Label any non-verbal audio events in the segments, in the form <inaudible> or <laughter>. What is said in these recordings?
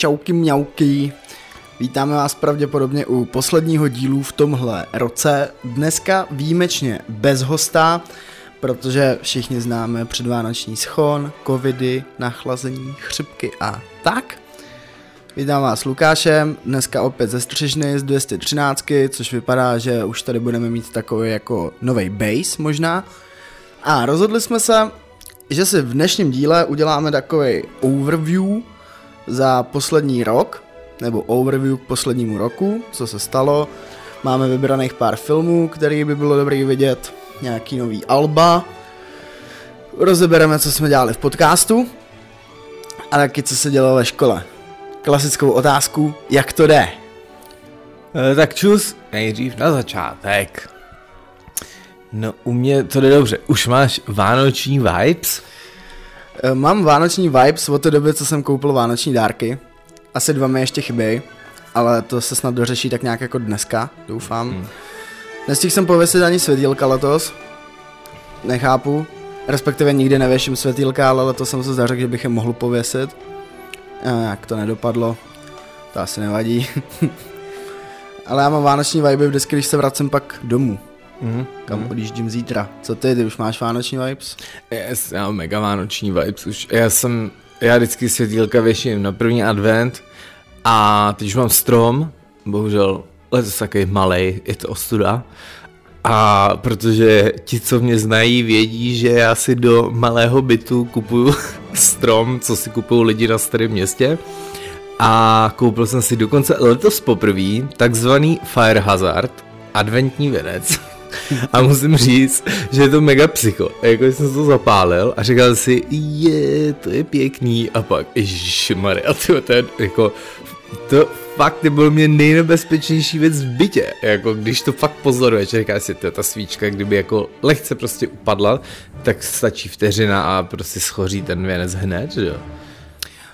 čauky mňauky. Vítáme vás pravděpodobně u posledního dílu v tomhle roce. Dneska výjimečně bez hosta, protože všichni známe předvánoční schon, covidy, nachlazení, chřipky a tak. Vítám vás s Lukášem, dneska opět ze Střižny z 213, což vypadá, že už tady budeme mít takový jako nový base možná. A rozhodli jsme se, že si v dnešním díle uděláme takový overview za poslední rok, nebo overview k poslednímu roku, co se stalo. Máme vybraných pár filmů, který by bylo dobrý vidět, nějaký nový alba. Rozebereme, co jsme dělali v podcastu a taky, co se dělalo ve škole. Klasickou otázku, jak to jde? E, tak čus, nejdřív na začátek. No u mě to jde dobře. Už máš vánoční vibes? E, mám vánoční vibes od té doby, co jsem koupil vánoční dárky. Asi dva mi ještě chybějí, ale to se snad dořeší tak nějak jako dneska, doufám. Hmm. Nestihl jsem pověsit ani světýlka letos. Nechápu. Respektive nikdy nevěším světýlka, ale letos jsem se zařekl, že bych je mohl pověsit. A jak to nedopadlo, to asi nevadí. <laughs> ale já mám vánoční vibe vždycky, když se vracím pak domů. Mm-hmm. Kam mm-hmm. odjíždím zítra. Co ty, ty už máš vánoční vibes? Yes, já mám mega vánoční vibes už. Já jsem, já vždycky světýlka věším na první advent a teď už mám strom, bohužel letos takový malej, je to ostuda. A protože ti, co mě znají, vědí, že já si do malého bytu kupuju <laughs> strom, co si kupují lidi na starém městě. A koupil jsem si dokonce letos poprvé takzvaný Fire Hazard, adventní věnec. A musím říct, že je to mega psycho. Jako jsem to zapálil a říkal si, je, to je pěkný. A pak, ježišmarja, <laughs> to, to je jako, to fakt byl mě nejnebezpečnější věc v bytě. Jako když to fakt pozoruješ, říká si, to je ta svíčka, kdyby jako lehce prostě upadla, tak stačí vteřina a prostě schoří ten věnec hned, že jo.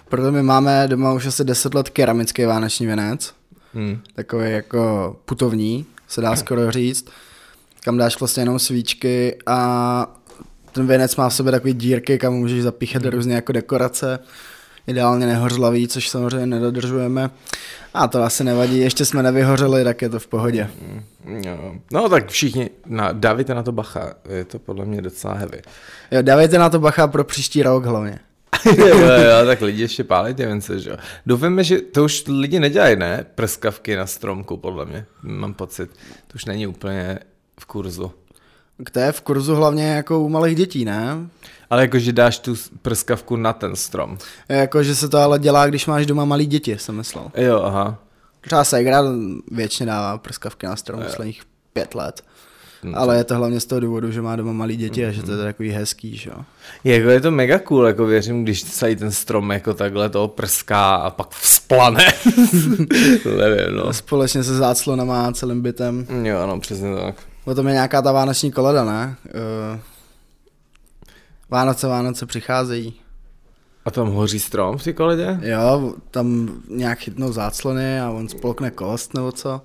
Proto my máme doma už asi 10 let keramický vánoční věnec. Hmm. Takový jako putovní, se dá <clears throat> skoro říct kam dáš vlastně jenom svíčky a ten věnec má v sobě takový dírky, kam můžeš zapíchat hmm. různě jako dekorace, ideálně nehořlavý, což samozřejmě nedodržujeme. A to asi nevadí, ještě jsme nevyhořeli, tak je to v pohodě. No, no tak všichni, na, dávajte na to bacha, je to podle mě docela heavy. Jo, dávajte na to bacha pro příští rok hlavně. <laughs> jo, jo, tak lidi ještě pálí ty vence, že jo. Doufáme, že to už lidi nedělají, ne? Prskavky na stromku, podle mě, mám pocit. To už není úplně v kurzu. To je v kurzu hlavně jako u malých dětí, ne? Ale jako, že dáš tu prskavku na ten strom. Jako, že se to ale dělá, když máš doma malý děti, jsem myslel. Jo, aha. Třeba Segra většině dává prskavky na strom posledních pět let. No, ale je to hlavně z toho důvodu, že má doma malý děti mm-hmm. a že to je mhm. takový hezký, že jo. Jako je to mega cool, jako věřím, když celý ten strom jako takhle toho prská a pak vzplane. <laughs> Nevím, no. Společně se záclonama a celým bytem. Jo, no, přesně tak. O tom je nějaká ta vánoční koleda, ne? Uh, Vánoce, Vánoce přicházejí. A tam hoří strom v té koledě? Jo, tam nějak chytnou záclony a on spolkne kost nebo co.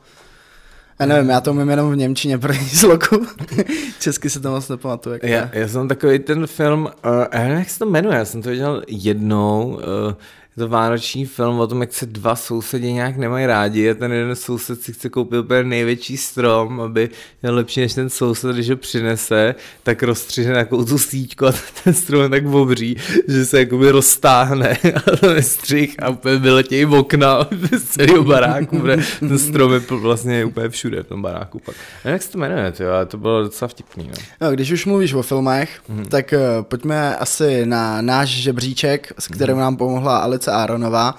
Já nevím, já to umím jenom v Němčině pro sloku. <laughs> Česky se to moc nepamatuju. Já, já jsem takový ten film, uh, já nevím, jak se to jmenuje, já jsem to viděl jednou, uh, je to vánoční film o tom, jak se dva sousedi nějak nemají rádi a ten jeden soused si chce koupit úplně největší strom, aby měl lepší než ten soused, když ho přinese, tak rozstřihne takovou tu síťku a <laughs> ten strom je tak obří, že se jakoby roztáhne <laughs> a ten střih a úplně vyletějí v okna z celého baráku, protože ten strom je vlastně úplně všude v tom baráku. Pak. Nevím, jak se to jmenuje, tyjo, ale to bylo docela vtipný. No. No, když už mluvíš o filmech, mm-hmm. tak uh, pojďme asi na náš žebříček, s kterým mm-hmm. nám pomohla Alice Alice Aronová.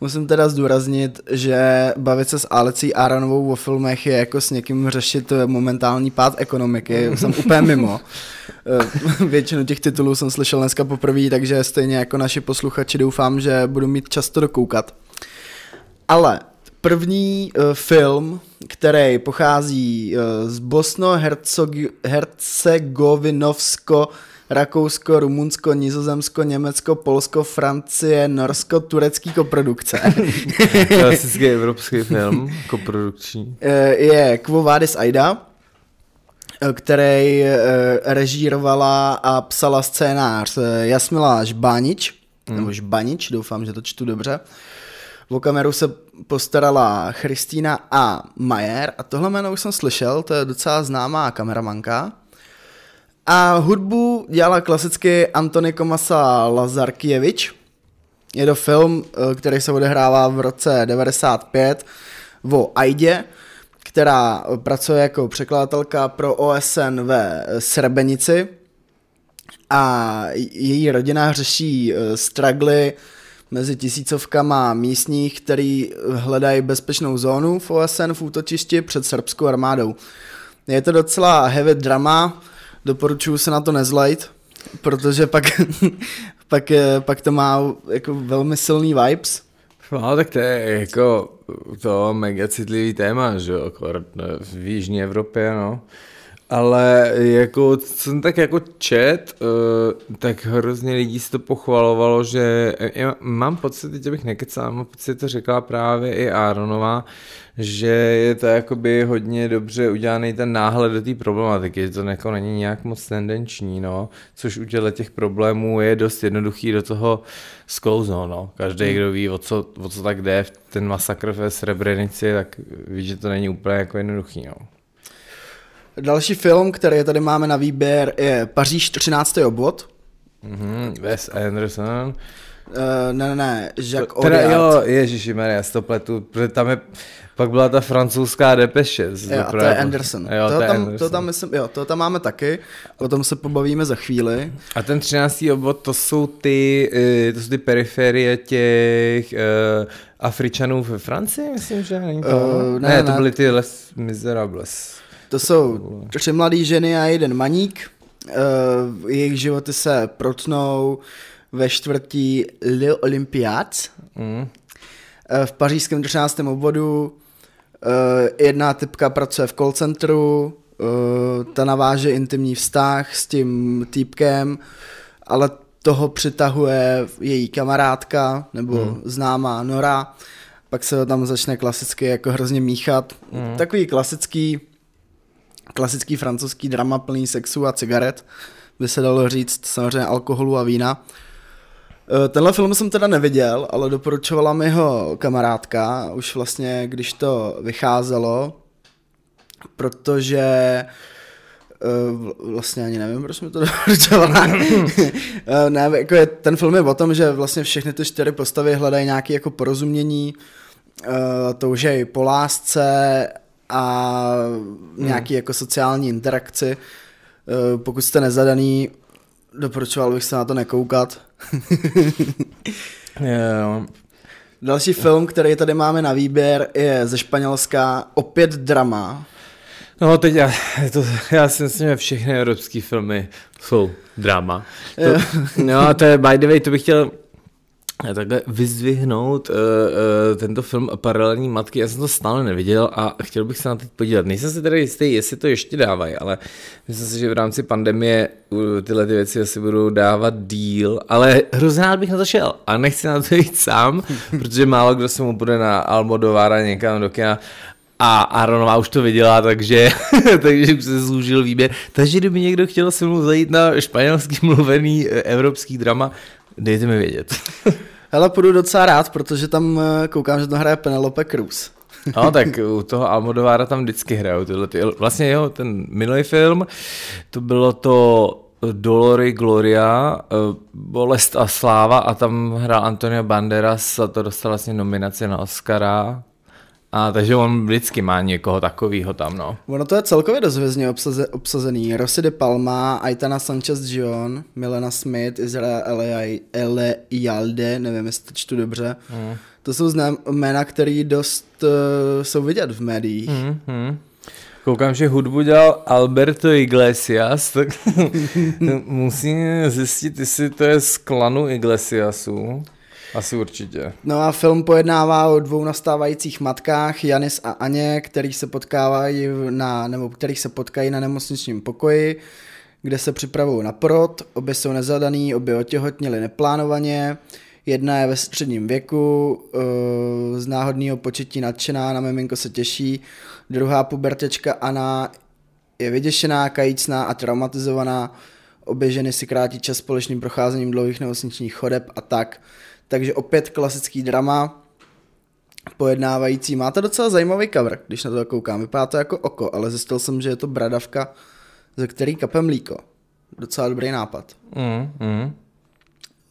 Musím teda zdůraznit, že bavit se s Alicí Aronovou o filmech je jako s někým řešit momentální pád ekonomiky. Jsem úplně mimo. <laughs> Eh, většinu těch titulů jsem slyšel dneska poprvé, takže stejně jako naši posluchači doufám, že budu mít často dokoukat. Ale první uh, film, který pochází uh, z Bosno-Hercegovinovsko Rakousko, Rumunsko, Nizozemsko, Německo, Polsko, Francie, Norsko, turecký koprodukce. <laughs> Klasický evropský film, koprodukční. <laughs> Eh, je Quo Vadis Aida, eh, který eh, režírovala a psala scénář Jasmila Žbánič, mm. nebo Žbanič, doufám, že to čtu dobře. O kameru se postarala Christina A. Mayer a tohle jméno už jsem slyšel, to je docela známá kameramanka. A hudbu dělala klasicky Antony Komasa Lazarkievič. Je to film, eh, který se odehrává v roce 95 o Aidě, která pracuje jako překladatelka pro OSN ve Srebrenici a její rodina řeší eh, struggly mezi tisícovkama místních, který hledají bezpečnou zónu v OSN v útočišti před srbskou armádou. Je to docela heavy drama, doporučuji se na to nezlejt, protože pak, <laughs> pak, pak to má jako velmi silný vibes. No, tak to je jako to mega citlivý téma, že jo, v Jižní Evropě, no. Ale jako, jsem tak jako čet, uh, tak hrozně lidí si to pochvalovalo, že já mám pocit, teď bych nekecal, mám pocit, to řekla právě i Aronová, že je to jakoby hodně dobře udělaný ten náhled do té problematiky, že to jako není nějak moc tendenční, no, což u těch problémů je dost jednoduchý do toho sklouznout, no. Každý, kdo ví, o co, o co tak jde, ten masakr ve Srebrenici, tak ví, že to není úplně jako jednoduchý, no. Další film, který tady máme na výběr, je Paříž 13. obvod. Mm-hmm, Wes Anderson. Uh, ne, ne, ne, Jacques Teda jo, ježiši já to pletu, protože tam je, pak byla ta francouzská depeše. Jo, to je Anderson. Jo, to, to, tam, Anderson. to tam myslím, jo, to tam máme taky, o tom se pobavíme za chvíli. A ten 13. obvod, to jsou ty, eh, to jsou ty periferie těch uh, Afričanů ve Francii, myslím, že není to? Uh, ne, ne, to byly ty Les Miserables. To jsou tři mladé ženy a jeden maník. Uh, jejich životy se protnou ve čtvrtí Le Olympiade. Mm. Uh, v pařížském 13. obvodu uh, jedna typka pracuje v call centru, uh, ta naváže intimní vztah s tím týpkem, ale toho přitahuje její kamarádka nebo mm. známá Nora, pak se tam začne klasicky jako hrozně míchat. Mm. Takový klasický klasický francouzský drama plný sexu a cigaret, by se dalo říct, samozřejmě alkoholu a vína. E, tenhle film jsem teda neviděl, ale doporučovala mi ho kamarádka, už vlastně, když to vycházelo, protože e, vlastně ani nevím, proč mi to <laughs> doporučovala. E, ne, jako je, ten film je o tom, že vlastně všechny ty čtyři postavy hledají nějaké jako porozumění, toužej po lásce a nějaký hmm. jako sociální interakci. Eh, pokud jste nezadaný, doporučoval bych se na to nekoukat. <laughs> yeah. Další film, který tady máme na výběr, je ze Španělska, opět drama. No teď já, to, já si myslím, že všechny evropské filmy jsou drama. To, no a to je, by the way, to bych chtěl takhle vyzdvihnout uh, uh, tento film Paralelní matky. Já jsem to stále neviděl a chtěl bych se na to podívat. Nejsem si tedy jistý, jestli to ještě dávají, ale myslím si, že v rámci pandemie tyhle ty věci asi budou dávat díl, ale hrozně rád bych na to šel a nechci na to jít sám, <laughs> protože málo kdo se mu bude na Almodovára někam do kina a Aronová už to viděla, takže, <laughs> takže už se zúžil výběr. Takže kdyby někdo chtěl se mnou zajít na španělský mluvený evropský drama, dejte mi vědět. <laughs> Hele, půjdu docela rád, protože tam eh, koukám, že to hraje Penelope Cruz. No, <laughs> tak u toho Almodovára tam vždycky hrajou tyhle ty, vlastně jo, ten minulý film, to bylo to Dolory Gloria, eh, Bolest a sláva a tam hrál Antonio Banderas a to dostal vlastně nominaci na Oscara a takže on vždycky má někoho takového tam, no. Ono to je celkově dost hvězdně obsaze, obsazený. Rosy de Palma, Aitana Sanchez Gion, Milena Smith, Israel Ele Jalde, nevím, jestli to čtu dobře. Mm. To jsou znám, jména, které dost uh, jsou vidět v médiích. Mm, mm. Koukám, že hudbu dělal Alberto Iglesias, tak <laughs> musím zjistit, jestli to je z klanu Iglesiasů. Asi určitě. No a film pojednává o dvou nastávajících matkách, Janis a Aně, který se potkávají na, nebo kterých se potkají na nemocničním pokoji, kde se připravují na porod, obě jsou nezadaný, obě otěhotněly neplánovaně, jedna je ve středním věku, eh, z náhodného početí nadšená, na miminko se těší, druhá pubertečka Anna je vyděšená, kajícná a traumatizovaná, obě ženy si krátí čas společným procházením dlouhých nemocničních chodeb a tak. Takže opět klasický drama. pojednávající. Má to docela zajímavý cover, když na to koukám. Vypadá to jako oko, ale zjistil jsem, že je to bradavka, ze který kape mlíko. Docela dobrý nápad. Mm, mm.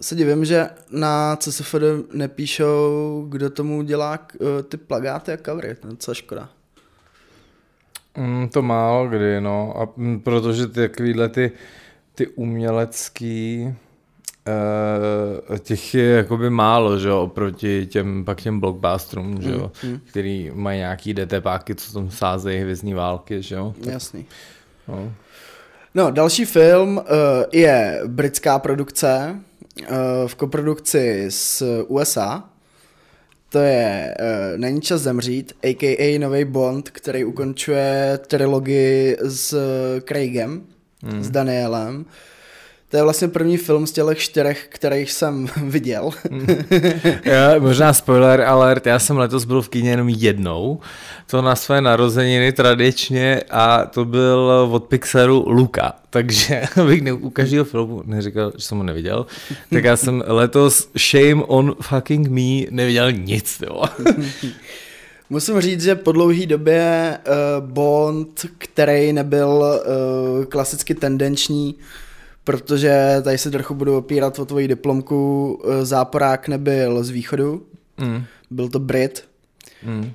Se divím, že na CSFD nepíšou, kdo tomu dělá uh, ty plagáty a covery. To je docela škoda. Mm, to málo kdy, no. A mm, protože ty takovýhle ty, ty umělecký Uh, těch je jakoby málo, že jo, oproti těm, pak těm blockbusterům, že jo, mm, mm. který mají nějaký DTPáky, co tam sázejí hvězdní války, že jo. Tak, Jasný. No. no, další film uh, je britská produkce uh, v koprodukci s USA. To je uh, Není čas zemřít, a.k.a. nový Bond, který ukončuje trilogii s Craigem, mm. s Danielem. Uh, to je vlastně první film z těch čtyřech, kterých jsem <laughs> viděl. já, možná spoiler alert, já jsem letos byl v kyně jenom jednou, to na své narozeniny tradičně a to byl od Pixaru Luka, takže <laughs> bych ne, u každého filmu neříkal, že jsem ho neviděl, tak já jsem letos shame on fucking me neviděl nic. Jo. <laughs> Musím říct, že po dlouhé době uh, Bond, který nebyl uh, klasicky tendenční, protože tady se trochu budu opírat o tvoji diplomku, eh, záporák nebyl z východu, mm. byl to Brit, mm.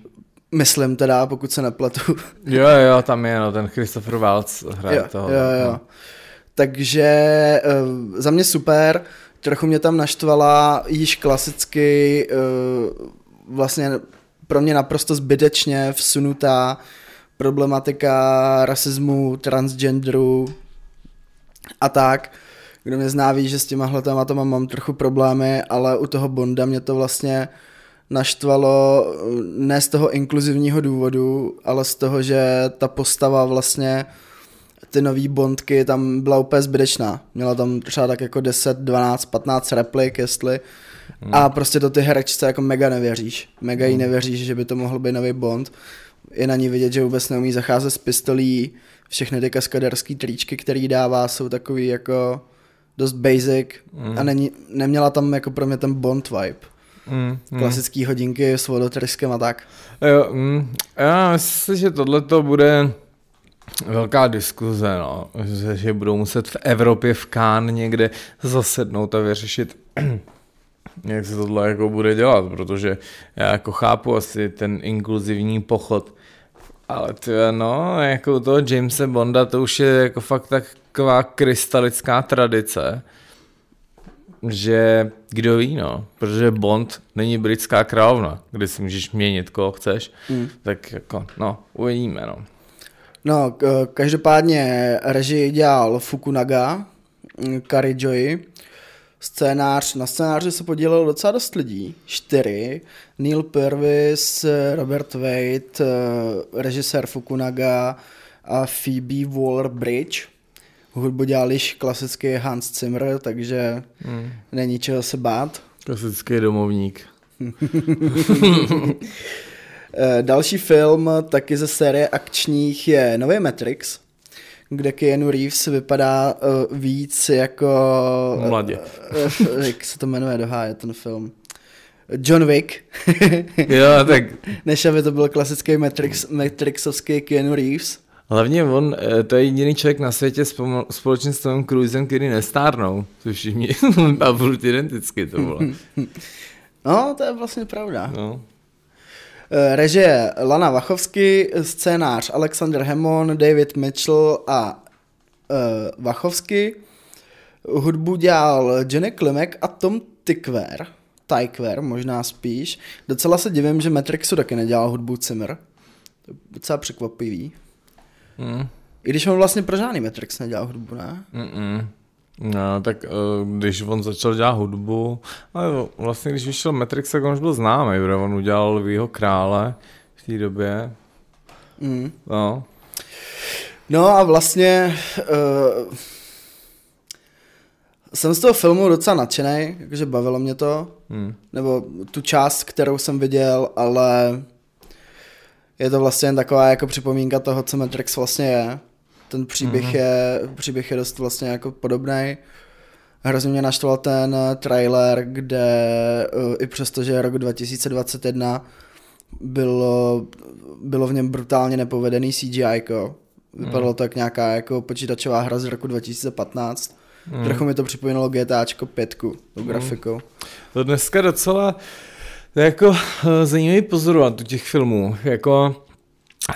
myslím teda, pokud se nepletu. <laughs> Jo, jo, tam je, no, ten Christopher Waltz hraje jo, toho. Jo, jo. No. Takže uh, za mě super, trochu mě tam naštvala již klasicky uh, vlastně pro mě naprosto zbytečně vsunutá problematika rasismu, transgenderu, a tak. Kdo mě zná ví, že s těma tématama mám trochu problémy, ale u toho Bonda mě to vlastně naštvalo ne z toho inkluzivního důvodu, ale z toho, že ta postava vlastně ty nový Bondky tam byla úplně zbytečná. Měla tam třeba tak jako 10, 12, 15 replik, jestli. Hmm. A prostě to ty herečce jako mega nevěříš. Mega jí hmm. nevěříš, že by to mohl být nový Bond. Je na ní vidět, že vůbec neumí zacházet s pistolí, všechny ty kaskaderské tričky, který dává, jsou takový jako dost basic mm. a není, neměla tam jako pro mě ten Bond vibe. Mm, mm. Klasický hodinky s vodotryskem a tak. Jo, mm, já myslím, že tohle to bude velká diskuze, no. že, že budou muset v Evropě v Kán někde zasednout a vyřešit <clears throat> jak se tohle jako bude dělat, protože já jako chápu asi ten inkluzivní pochod ale ty no, jako u toho Jamesa Bonda to už je jako fakt taková krystalická tradice, že kdo ví, no, protože Bond není britská královna, kde si můžeš měnit, koho chceš, mm. tak jako, no, uvidíme, no. No, každopádně režii dělal Fukunaga, Kari Joy, scénář, na scénáři se podílelo docela dost lidí, čtyři, Neil Purvis, Robert Wade, eh, režisér Fukunaga a Phoebe Waller-Bridge. Hudbu dělal již klasický Hans Zimmer, takže hmm. není čeho se bát. Klasický domovník. <laughs> Eh, další film taky ze série akčních je Nový Matrix kde Keanu Reeves vypadá uh, víc jako... Mladě. Uh, jak se to jmenuje, doháje ten film? John Wick. <laughs> jo, tak... Než aby to byl klasický Matrix, Matrixovský Keanu Reeves. Hlavně on, to je jediný člověk na světě společně s Tomem Cruisem, který nestárnou, což všichni <laughs> a identicky to bylo. <laughs> no, to je vlastně pravda. No. Eh, režie Lana Vachovsky, scénář Alexander Hemon, David Mitchell a uh, Vachovsky. Hudbu dělal Jenny Klimek a Tom Tykwer. Tykwer možná spíš. Docela se divím, že Matrixu taky nedělal hudbu Zimmer. To je docela překvapivý. Mm. I když on vlastně pro žádný Matrix nedělal hudbu, ne? Mm-mm. No, tak eh, když on začal dělat hudbu, ale vlastně když vyšel Matrix, tak on už byl známý, protože on udělal Výho krále v té době. Mm. No. No a vlastně uh, jsem z toho filmu docela nadšený, jakože bavilo mě to, mm. nebo tu část, kterou jsem viděl, ale je to vlastně jen taková jako připomínka toho, co Matrix vlastně je. Ten příběh, mm-hmm. je, příběh je dost vlastně jako podobný. Hrozně mě naštval ten trailer, kde uh, i přesto, že je rok 2021, bylo, bylo v něm brutálně nepovedený CGI. Vypadalo to jak nějaká jako počítačová hra z roku 2015. Mm. Trochu mi to připomínalo GTAčko 5, tou mm. grafikou. To dneska docela to je jako eh, zajímavý pozorovat u těch filmů. Jako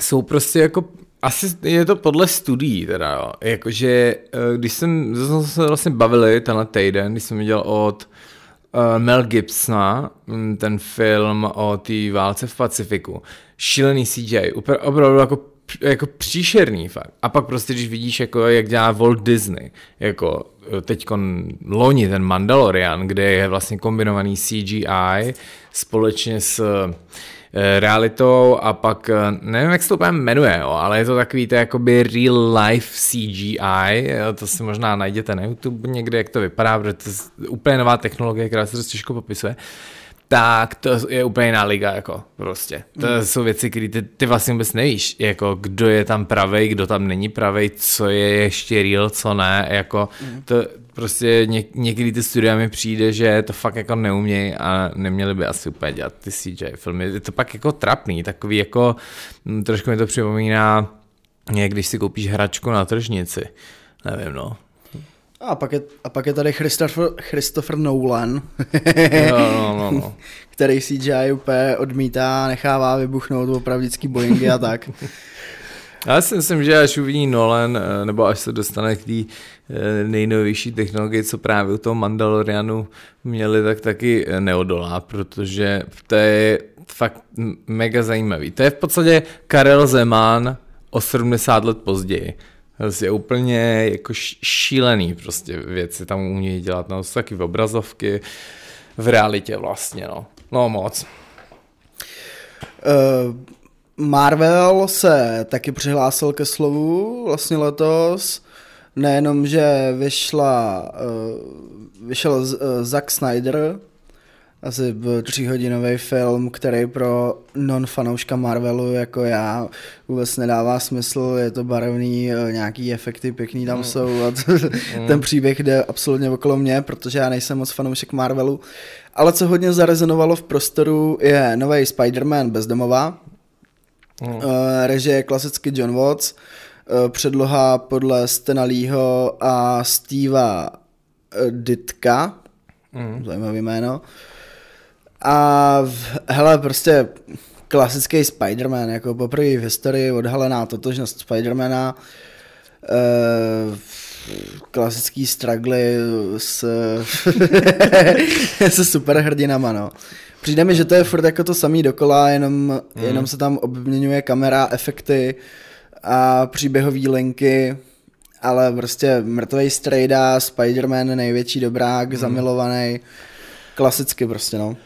jsou prostě jako asi je to podle studií teda, jo. Jakože, eh, když jsem, jsme se vlastně bavili tenhle týden, když jsem viděl od uh, Mel Gibsona, mm, ten film o té válce v Pacifiku, šílený CGI, opravdu jako jako příšerný fakt. A pak prostě, když vidíš, jako, jak dělá Walt Disney, jako eh, teď loni ten Mandalorian, kde je vlastně kombinovaný CGI společně s realitou a pak, eh, nevím, jak se to úplně jmenuje, jo, ale je to takový to jakoby real life CGI, jo, to si možná najděte na YouTube někde, jak to vypadá, protože to je úplně nová technologie, která se dost těžko popisuje tak to je úplně jiná liga, jako prostě. To mm. jsou věci, které ty, ty vlastně vůbec nevíš, jako kdo je tam pravej, kdo tam není pravej, co je ještě real, co ne, jako mm. to prostě ně, někdy ty studia mi přijde, že to fakt jako neumějí a neměli by asi úplně dělat ty CJ filmy. Je to pak jako trapný, takový jako, hm, trošku mi to připomíná, jak když si koupíš hračku na tržnici. Nevím, no. A pak je, a pak je tady Christopher, Christopher Nolan, no, no, no, no. <laughs> který CGI úplně odmítá, nechává vybuchnout opravdický Boeingy a tak. Já si myslím, že až uvidí Nolan, eh, nebo až se dostane k té eh, nejnovější technologii, co právě u toho Mandalorianu měli, tak taky eh, neodolá, protože to je fakt mega zajímavý. To je v podstatě Karel Zeman o 70 let později. Je úplně jako šílený prostě věci tam umějí dělat, no, jsou taky v obrazovky, v realitě vlastně, no. No moc. Uh, Marvel se taky přihlásil ke slovu vlastně letos. Nejenom, že vyšla, uh, vyšel uh, Zack Snyder, asi tříhodinový film, který pro non-fanouška Marvelu jako já vůbec nedává smysl, je to barevný, eh, nějaký efekty pěkný tam mm. jsou a t- <laughs> mm. ten příběh jde absolutně okolo mě, protože já nejsem moc fanoušek Marvelu. Ale co hodně zarezonovalo v prostoru je nový Spider-Man bezdomová, mm. uh, režie klasicky John Watts, uh, předloha podle Stena Leeho a Steva Ditka, mm. zajímavý jméno, a hele, prostě klasický Spider-Man, jako poprvé v historii odhalená totožnost Spidermana, uh, klasický struggly s, <laughs> se superhrdinama, no. Přijde mi, že to je furt jako to samý dokola, jenom, hmm. jenom se tam obměňuje kamera, efekty a příběhové linky, ale prostě mrtvej strejda, Spider-Man, největší dobrák, hmm. zamilovaný, klasicky prostě, no.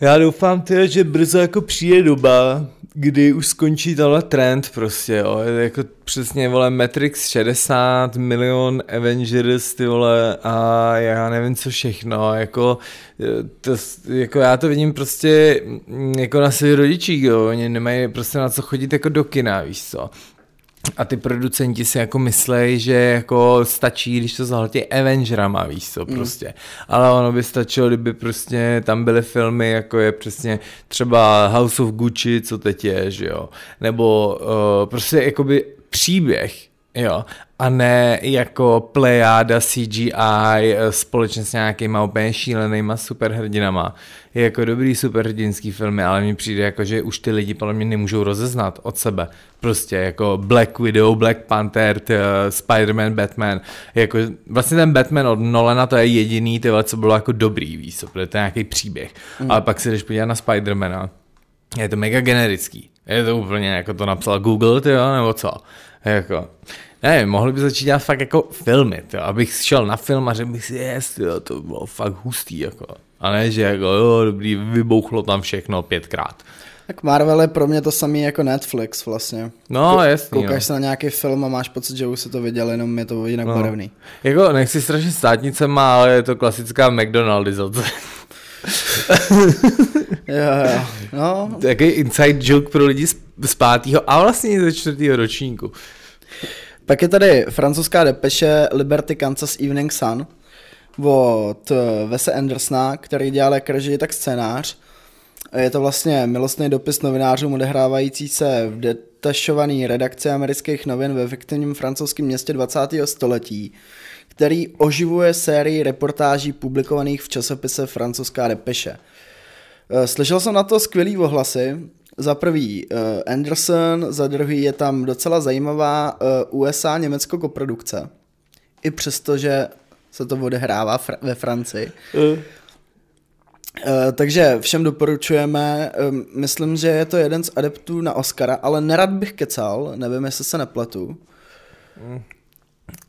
Já doufám teda, že brzo jako přijde doba, kdy už skončí tenhle trend prostě, jo. Jako přesně, vole, Matrix 60, milion Avengers, ty vole, a já nevím co všechno, jako, to, jako já to vidím prostě jako na svých rodičích, jo. Oni nemají prostě na co chodit jako do kina, víš co a ty producenti si jako myslej, že jako stačí, když to zahltí Avengerama, víš co, mm. prostě. Mm. Ale ono by stačilo, kdyby prostě tam byly filmy, jako je přesně třeba House of Gucci, co teď je, že jo. Nebo uh, prostě jakoby příběh, jo a ne jako plejáda CGI eh, společně s nějakýma úplně šílenýma superhrdinama. Je jako dobrý superhrdinský filmy, ale mi přijde jako, že už ty lidi podle mě nemůžou rozeznat od sebe. Prostě jako Black Widow, Black Panther, t, uh, Spider-Man, Batman. Jako, vlastně ten Batman od Nolana to je jediný, tyhle, co bylo jako dobrý, víš to je nějaký příběh. Mm. Ale pak si jdeš podívat na Spidermana, je to mega generický. Je to úplně jako to napsal Google, ty jo, nebo co? Jako, ne, mohli by začít dělat fakt jako filmy, to, abych šel na film a řekl bych si, jest, jo, to bylo fakt hustý, jako. A ne, že jako, jo, dobrý, vybouchlo tam všechno pětkrát. Tak Marvel je pro mě to samý jako Netflix vlastně. No, jasně. Koukáš se na nějaký film a máš pocit, že už se to viděl, jenom je to jinak no. barevný. Jako, nechci strašně státnicema, ale je to klasická McDonaldizace. <laughs> jo, jo. No. Takový inside joke pro lidi z pátého a vlastně ze čtvrtého ročníku. Pak je tady francouzská depeše Liberty Kansas Evening Sun od Vese Andersona, který dělal jak režii, tak scénář. Je to vlastně milostný dopis novinářům odehrávající se v detašované redakci amerických novin ve fiktivním francouzském městě 20. století, který oživuje sérii reportáží publikovaných v časopise Francouzská depeše. Eh, slyšel jsem na to skvělý ohlasy. Za prvý uh, Anderson, za druhý je tam docela zajímavá uh, USA-Německo koprodukce. I přesto, že se to odehrává fr- ve Francii. Uh. Uh, takže všem doporučujeme, uh, myslím, že je to jeden z adeptů na Oscara, ale nerad bych kecal, nevím, jestli se nepletu. Mm.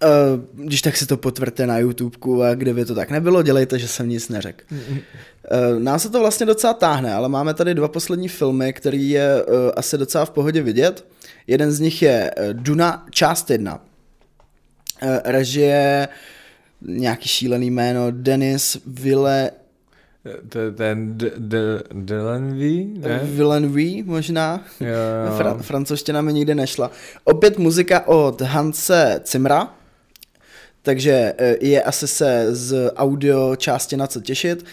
Uh, když tak si to potvrďte na YouTubeku a kdyby to tak nebylo, dělejte, že jsem nic neřekl. Uh, nás se to vlastně docela táhne, ale máme tady dva poslední filmy, který je uh, asi docela v pohodě vidět. Jeden z nich je Duna, část jedna. Uh, režie, nějaký šílený jméno, Denis Ville... Ten Delenvy, ne? Villeneuve možná. Jo, jo. Fra- francouzština mi nikdy nešla. Opět muzika od Hanse Cimra, takže e, je asi se z audio části na co těšit.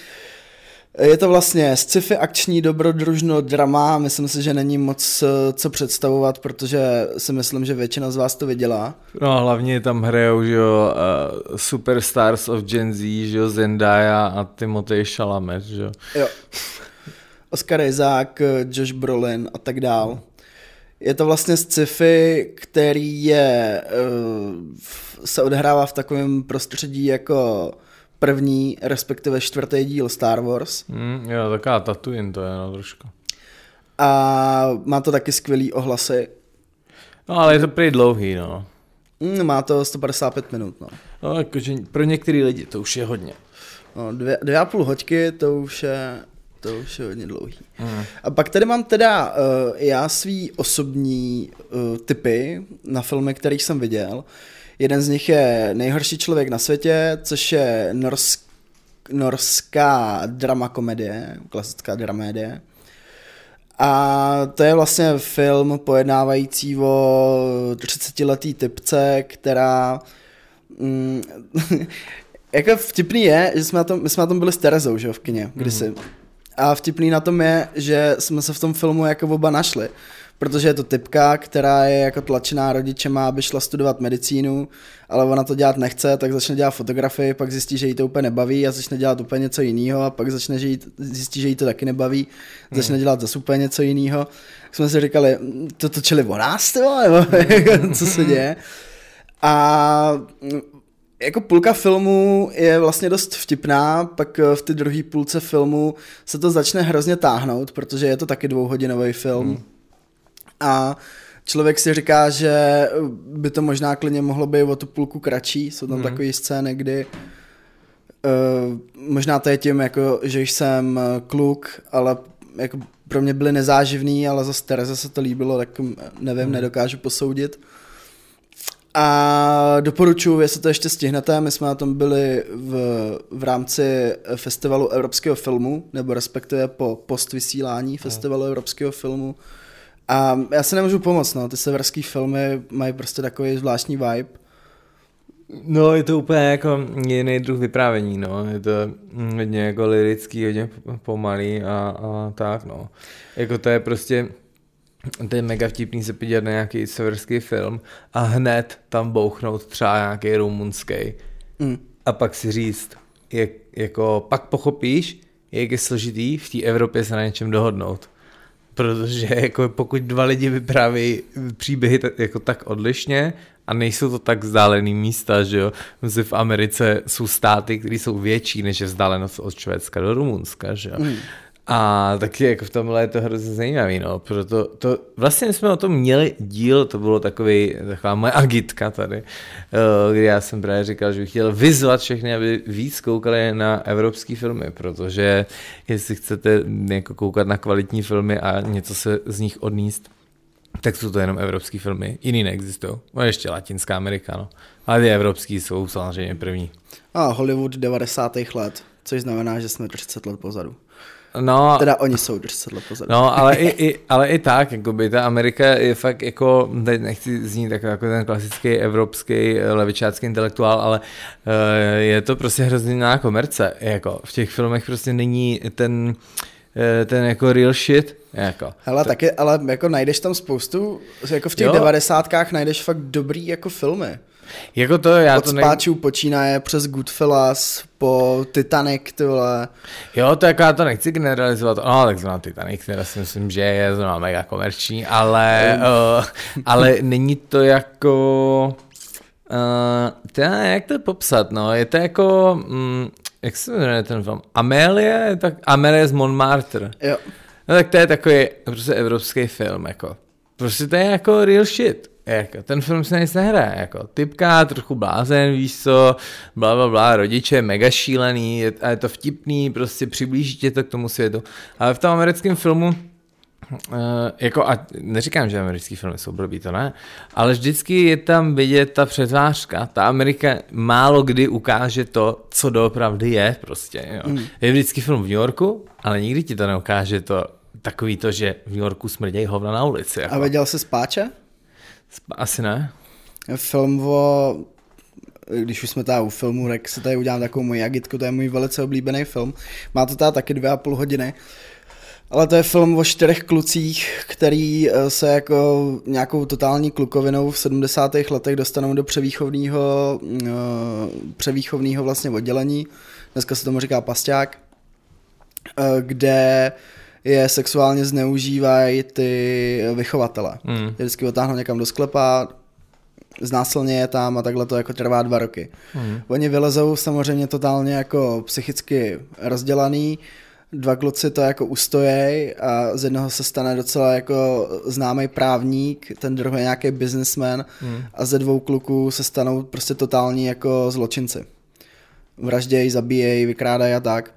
Je to vlastně sci-fi akční dobrodružno drama, myslím si, že není moc e, co představovat, protože si myslím, že většina z vás to viděla. No hlavně tam hrajou, že jo, uh, Superstars of Gen Z, že jo, Zendaya a Timothée Chalamet, že jo. Jo. Oscar Isaac, Josh Brolin a tak dál. Je to vlastně sci-fi, který je, uh, se odehrává v takovém prostředí jako první, respektive čtvrtý díl Star Wars. Mm, jo, taková Tatooine to je no trošku. A má to taky skvělý ohlasy. No ale je to prý dlouhý, no. Mm, má to 155 minut, no. No, jakože pro některé lidi to už je hodně. No, dvě, dvě a půl hoďky, to už je to už je hodně dlouhý. Mm. A pak tady mám teda uh, já svý osobní uh, typy na filmy, kterých jsem viděl. Jeden z nich je Nejhorší člověk na světě, což je norsk, norská drama komedie, klasická dramédie. A to je vlastně film pojednávající o 30-letý typce, která mm, <laughs> jako vtipný je, že jsme na tom, my jsme na tom byli s Terezou, že jo, v kině, kdysi. Mm. A vtipný na tom je, že jsme se v tom filmu jako oba našli. Protože je to typka, která je jako tlačená rodičema, aby šla studovat medicínu, ale ona to dělat nechce, tak začne dělat fotografii, pak zjistí, že jí to úplně nebaví a začne dělat úplně něco jiného a pak začne, že jí, zjistí, že jí to taky nebaví, hmm. začne dělat zase úplně něco jiného. Tak jsme si říkali, to točili o nás, tyvo, nebo <laughs> co se děje. A jako půlka filmu je vlastně dost vtipná, pak eh, v té druhé půlce filmu se to začne hrozně táhnout, protože je to taky dvouhodinový film. Hmm. A člověk si říká, že by to možná klidně mohlo být o tu půlku kratší. Jsou tam hmm. takové scény, kdy uh, možná to je tím, jako, že jsem eh, kluk, ale jako pro mě byly nezáživný, ale zase Tereze se to líbilo, tak nevím, hmm. nedokážu posoudit. A doporučuji, jestli to ještě stihnete, my jsme na tom byli v, v rámci festivalu evropského filmu, nebo respektive po postvysílání festivalu no. evropského filmu. A já se nemůžu pomoct, no, ty severské filmy mají prostě takový zvláštní vibe. No, je to úplně jako jiný druh vyprávění, no. Je to hodně jako lirický, hodně pomalý a, a tak, no. Jako to je prostě, to je mega vtipný se podívat na nějaký severský film a hned tam bouchnout třeba nějaký rumunský mm. a pak si říct, jak, jako pak pochopíš, jak je složitý v té Evropě se na něčem dohodnout. Protože jako pokud dva lidi vyprávějí příběhy tak, jako tak odlišně a nejsou to tak vzdálený místa, že jo. Myslím, v Americe jsou státy, které jsou větší, než je vzdálenost od Švédska do Rumunska, že jo. Mm. A taky jako v tomhle je to hrozně zajímavý, no, proto to, vlastně jsme o tom měli díl, to bylo takový, taková moje agitka tady, eh, kdy já jsem právě říkal, že bych chtěl vyzvat všechny, aby víc koukali na evropské filmy, protože jestli chcete jako koukat na kvalitní filmy a něco se z nich odníst, tak jsou to jenom evropské filmy, jiný neexistují. No ještě Latinská Amerika, no. Ale ty evropský jsou samozřejmě první. A Hollywood 90. let, což znamená, že jsme 30 let pozadu. No, teda oni jsou 10 let pozadu. No, ale i, i, ale i tak, jako by ta Amerika je fakt jako, teď nechci znít jako, jako ten klasický evropský levičácký intelektuál, ale uh, je to prostě hrozně komerce, jako v těch filmech prostě není ten eh, ten jako real shit. Jako. Hele, taky, ale jako najdeš tam spoustu, jako v těch devadesátkách najdeš fakt dobrý jako filmy. Jako to, já Od to spáčů ne... počínaje přes Goodfellas po Titanic, tyhle. Jo, to jako já to nechci generalizovat, no tak znamená Titanic, teda si myslím, že je znamená mega komerční, ale, uh, ale není to jako, uh, teda, jak to popsat, no, je to jako, um, jak se jmenuje ten film, Amelie, tak Amelie z Montmartre. Jo. No tak to je takový prostě evropský film, jako. Prostě to je jako real shit. Jako, ten film se nic nehraje, jako typka, trochu blázen, víš co, bla, bla, bla, rodiče, mega šílený, je, a je to vtipný, prostě přiblíží tě to k tomu světu. Ale v tom americkém filmu, Uh, jako a neříkám, že americký filmy jsou blbý, to ne, ale vždycky je tam vidět ta přetvářka. Ta Amerika málo kdy ukáže to, co doopravdy je prostě. Jo. Mm. Je vždycky film v New Yorku, ale nikdy ti to neukáže to takový to, že v New Yorku smrdějí hovna na ulici. Jako. A viděl jsi Spáče? Asi ne. Film o když už jsme tady u filmu, tak si tady udělám takovou moji agitku, to je můj velice oblíbený film. Má to tady taky dvě a půl hodiny. Ale to je film o čtyřech klucích, který eh, se jako nějakou totální klukovinou v 70. letech dostanou do převýchovného, eh, převýchovného vlastně oddělení. Dneska se tomu říká pasťák, eh, kde je sexuálně zneužívají ty vychovatele. Mm. Vždycky otáhnou někam do sklepa, znásilně je tam a takhle to jako trvá dva roky. Mm. Oni vylezou samozřejmě totálně jako psychicky rozdělaný, dva kluci to jako ustojej a z jednoho se stane docela jako známý právník, ten druhý nějaký businessman mm. a ze dvou kluků se stanou prostě totální jako zločinci. Vraždějí, zabíjejí, vykrádají a tak.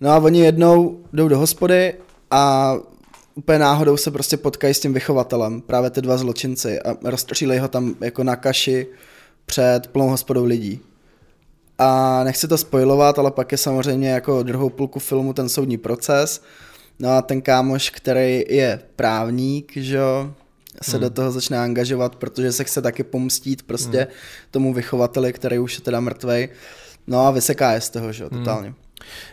No a oni jednou jdou do hospody a úplně náhodou se prostě potkají s tím vychovatelem, právě ty dva zločinci a rozstřílej ho tam jako na kaši před plnou hospodou lidí. A nechci to spojovat, ale pak je samozřejmě jako druhou půlku filmu ten soudní proces. No a ten kámoš, který je právník, že jo, se hmm. do toho začne angažovat, protože se chce taky pomstít prostě hmm. tomu vychovateli, který už je teda mrtvej. No a vyseká je z toho, že jo, hmm. totálně. Hmm.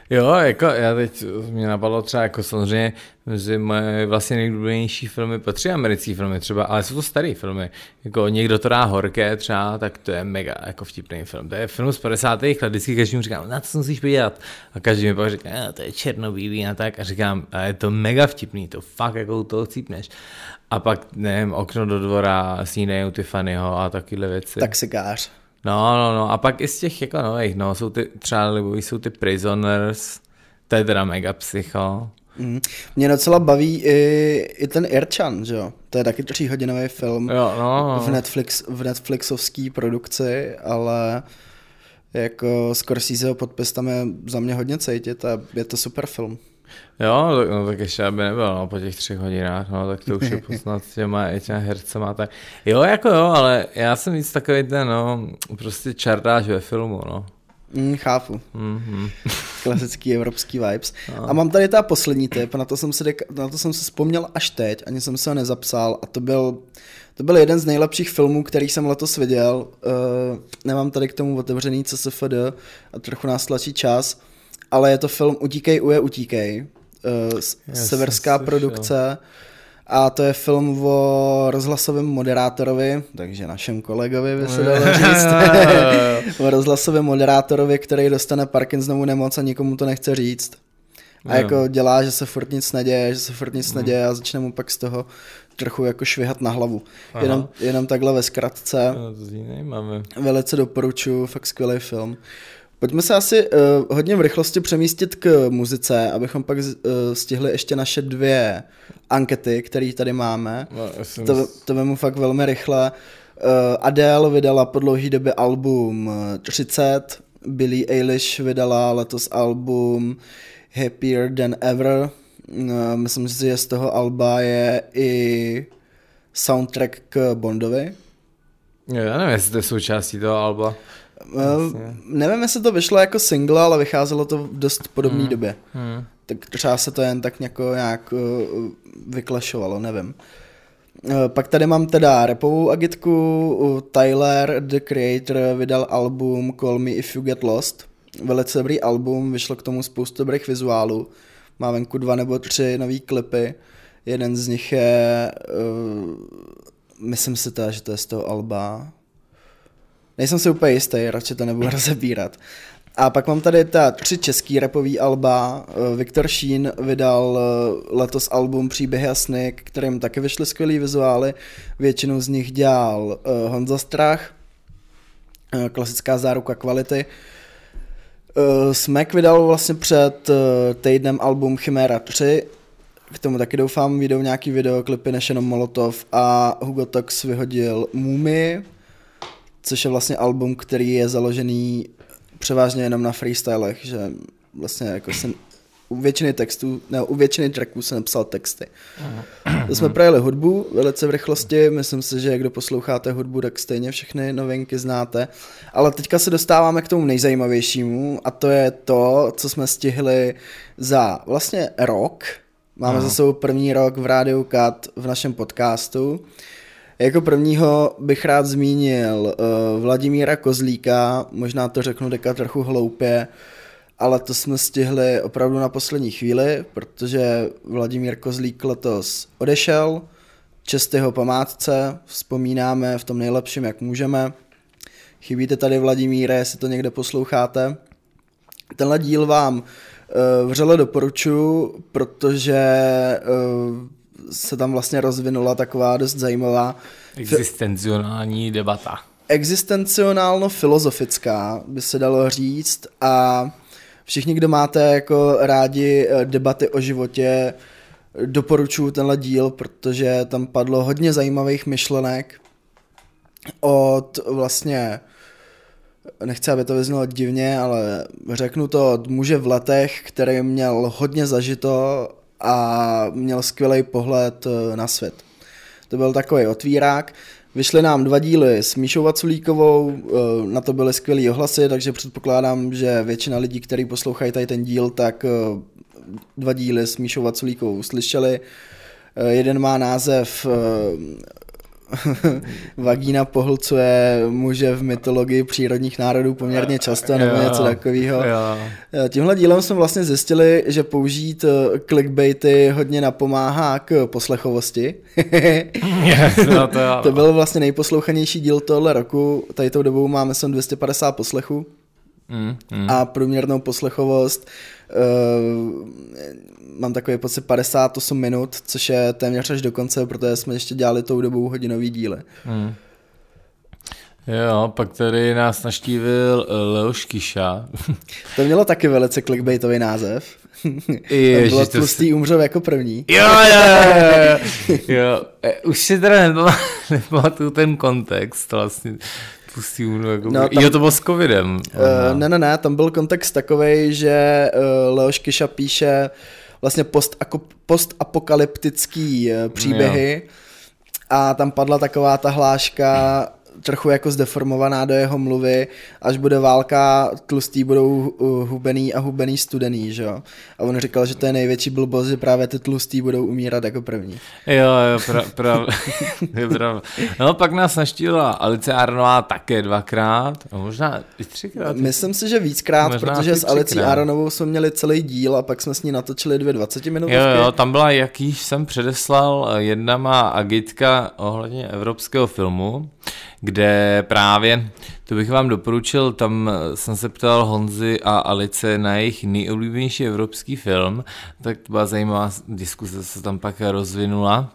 Jo, jako já teď mě napadlo třeba jako samozřejmě že moje vlastně nejdůležitější filmy patří americké filmy třeba, ale jsou to staré filmy. Jako někdo to dá horké třeba, tak to je mega jako vtipný film. To je film z 50. let, vždycky každý mu říkám, na co musíš podívat. A každý mi pak říká, to je černobílý a tak. A říkám, a je to mega vtipný, to fakt jako u toho. A pak, nevím, okno do dvora, snídají Tiffanyho a takovéhle věci. Taxikář. No, no, no. A pak i z těch jako nových, no, jsou ty, třeba libový jsou ty Prisoners, to je teda mega psycho. Mm. Mě docela baví i, i ten Irčan, že jo? To je taky tříhodinový film jo, no, no. v, Netflix, v Netflixovské produkci, ale jako Scorseseho podpis tam je za mě hodně cítit a je to super film. Jo, no, no tak ještě aby nebyl no, po těch třech hodinách, no, tak to už je poznat s těma, i těma hercema, tak jo, jako jo, ale já jsem víc takový ten, no, prostě čardáš ve filmu, no. Mm, chápu. Mm-hmm. <laughs> Klasický evropský vibes. No. A mám tady ta poslední tip, na to jsem se, dek- na to jsem se vzpomněl až teď, ani jsem se ho nezapsal a to byl, to byl jeden z nejlepších filmů, který jsem letos viděl. Uh, nemám tady k tomu otevřený CSFD a trochu nás tlačí čas, ale je to film Utíkej, uje, utíkej. Uh, severská produkce. A to je film o rozhlasovém moderátorovi, takže našem kolegovi by se dalo říct. <laughs> o rozhlasovém moderátorovi, který dostane Parkinsonovu nemoc a nikomu to nechce říct. A jako dělá, že se furt nic neděje, že se furt nic mm. neděje a začne mu pak z toho trochu jako švihat na hlavu. Jenom, jenom takhle ve zkratce. No, to zní Velice doporučuji, fakt skvělý film. Pojďme se asi uh, hodně v rychlosti přemístit k muzice, abychom pak uh, stihli ještě naše dvě ankety, které tady máme. No, to, to vemu fakt velmi rychle. Uh, Adele vydala po dlouhé době album 30, Billie Eilish vydala letos album Happier Than Ever. Uh, myslím si, že z toho alba je i soundtrack k Bondovi. Já nevím, jestli to je součástí toho alba. Vlastně. Nevím, jestli to vyšlo jako single, ale vycházelo to v dost podobné hmm. době. Hmm. Tak třeba se to jen tak nějak, nějak uh, vyklašovalo, nevím. Uh, pak tady mám teda repovou agitku. Tyler, The Creator, vydal album Call Me If You Get Lost. Velice dobrý album, vyšlo k tomu spoustu dobrých vizuálů. má venku dva nebo tři nový klipy. Jeden z nich je, uh, myslím si teda, že to je z toho Alba. Nejsem si úplně jistý, radši to nebudu <laughs> rozebírat. A pak mám tady ta tři český repový alba. Eh, Viktor Šín vydal eh, letos album Příběhy a sny, kterým taky vyšly skvělý vizuály. Většinu z nich dělal Honza Strach, klasická záruka kvality. Smek vydal vlastně před týdnem album Chimera 3 k tomu taky doufám, vyjdou nějaký videoklipy než jenom Molotov a Hugo Tox vyhodil Mumi, což je vlastně album, který je založený převážně jenom na freestylech, že vlastně jako jsem u většiny textů, ne, u většiny tracků jsem napsal texty. To jsme projeli hudbu velice v rychlosti, myslím si, že kdo posloucháte hudbu, tak stejně všechny novinky znáte. Ale teďka se dostáváme k tomu nejzajímavějšímu a to je to, co jsme stihli za vlastně rok, Máme za sebou první rok v Rádiu Kat v našem podcastu. Jako prvního bych rád zmínil uh, Vladimíra Kozlíka, možná to řeknu deka trochu hloupě, ale to jsme stihli opravdu na poslední chvíli, protože Vladimír Kozlík letos odešel, čest jeho památce, vzpomínáme v tom nejlepším, jak můžeme. Chybíte tady Vladimíre, jestli to někde posloucháte. Tenhle díl vám Uh, vřele doporučuji, protože uh, se tam vlastně rozvinula taková dost zajímavá existencionální debata. Existencionálno-filozofická, by se dalo říct a všichni, kdo máte jako rádi eh, debaty o životě, doporučuji tenhle díl, protože tam padlo hodně zajímavých myšlenek od vlastně nechci, aby to vyznělo divně, ale řeknu to od muže v letech, který měl hodně zažito a měl skvělý pohled eh, na svět. To byl takový otvírák. Vyšly nám dva díly s Míšou Vaculíkovou, eh, na to byly skvělé ohlasy, takže předpokládám, že většina lidí, kteří poslouchají tady ten díl, tak eh, dva díly s Míšou Vaculíkovou slyšeli. Jeden má název <laughs> vagína pohlcuje muže v mytologii přírodních národů poměrně často nebo něco takového. Eh, tímhle dílem jsme vlastně zjistili, že použít eh, clickbaity hodně napomáhá k poslechovosti. <laughs> no to, <laughs> to byl vlastně nejposlouchanější díl tohle roku. Tady tou dobou máme sem 250 poslechů. Mm, mm. A průměrnou poslechovost uh, mám takový pocit 58 minut, což je téměř až do konce, protože jsme ještě dělali tou dobou hodinový díly. Mm. Jo, pak tady nás naštívil eh, Leoš Kiša. <laughs> to mělo taky velice clickbaitový název. <laughs> Ježiš, bylo tlustý to... umřel jako první. Jo, jo, jo, jo. jo. <laughs> E, už si teda nepamatuju ten kontext vlastně tlustý umřel jako no, tam, Jo, to bylo s covidem. Uh, ne, ne, ne, tam byl kontext takový, že uh, Leoš Kiša píše vlastně post, postapokalyptický příběhy jo. a tam padla taková ta hláška, trochu jako zdeformovaná do jeho mluvy, až bude válka, tlustý budou hubený a hubený studený, že jo. A on říkal, že to je největší blbost, že právě ty tlustý budou umírat jako první. Jo, jo, pra, pra, <laughs> je pravda. No pak nás naštívila Alice Arnová také dvakrát, a možná i třikrát. Myslím si, že víckrát, možná protože s Alicí Aronovou jsme měli celý díl a pak jsme s ní natočili dvě 20 minutovky. Jo, jo, tam byla, jakýž jsem předeslal, jedna má agitka ohledně evropského filmu, kde právě, to bych vám doporučil, tam jsem se ptal Honzy a Alice na jejich nejoblíbenější evropský film, tak to byla zajímavá diskuse, se tam pak rozvinula.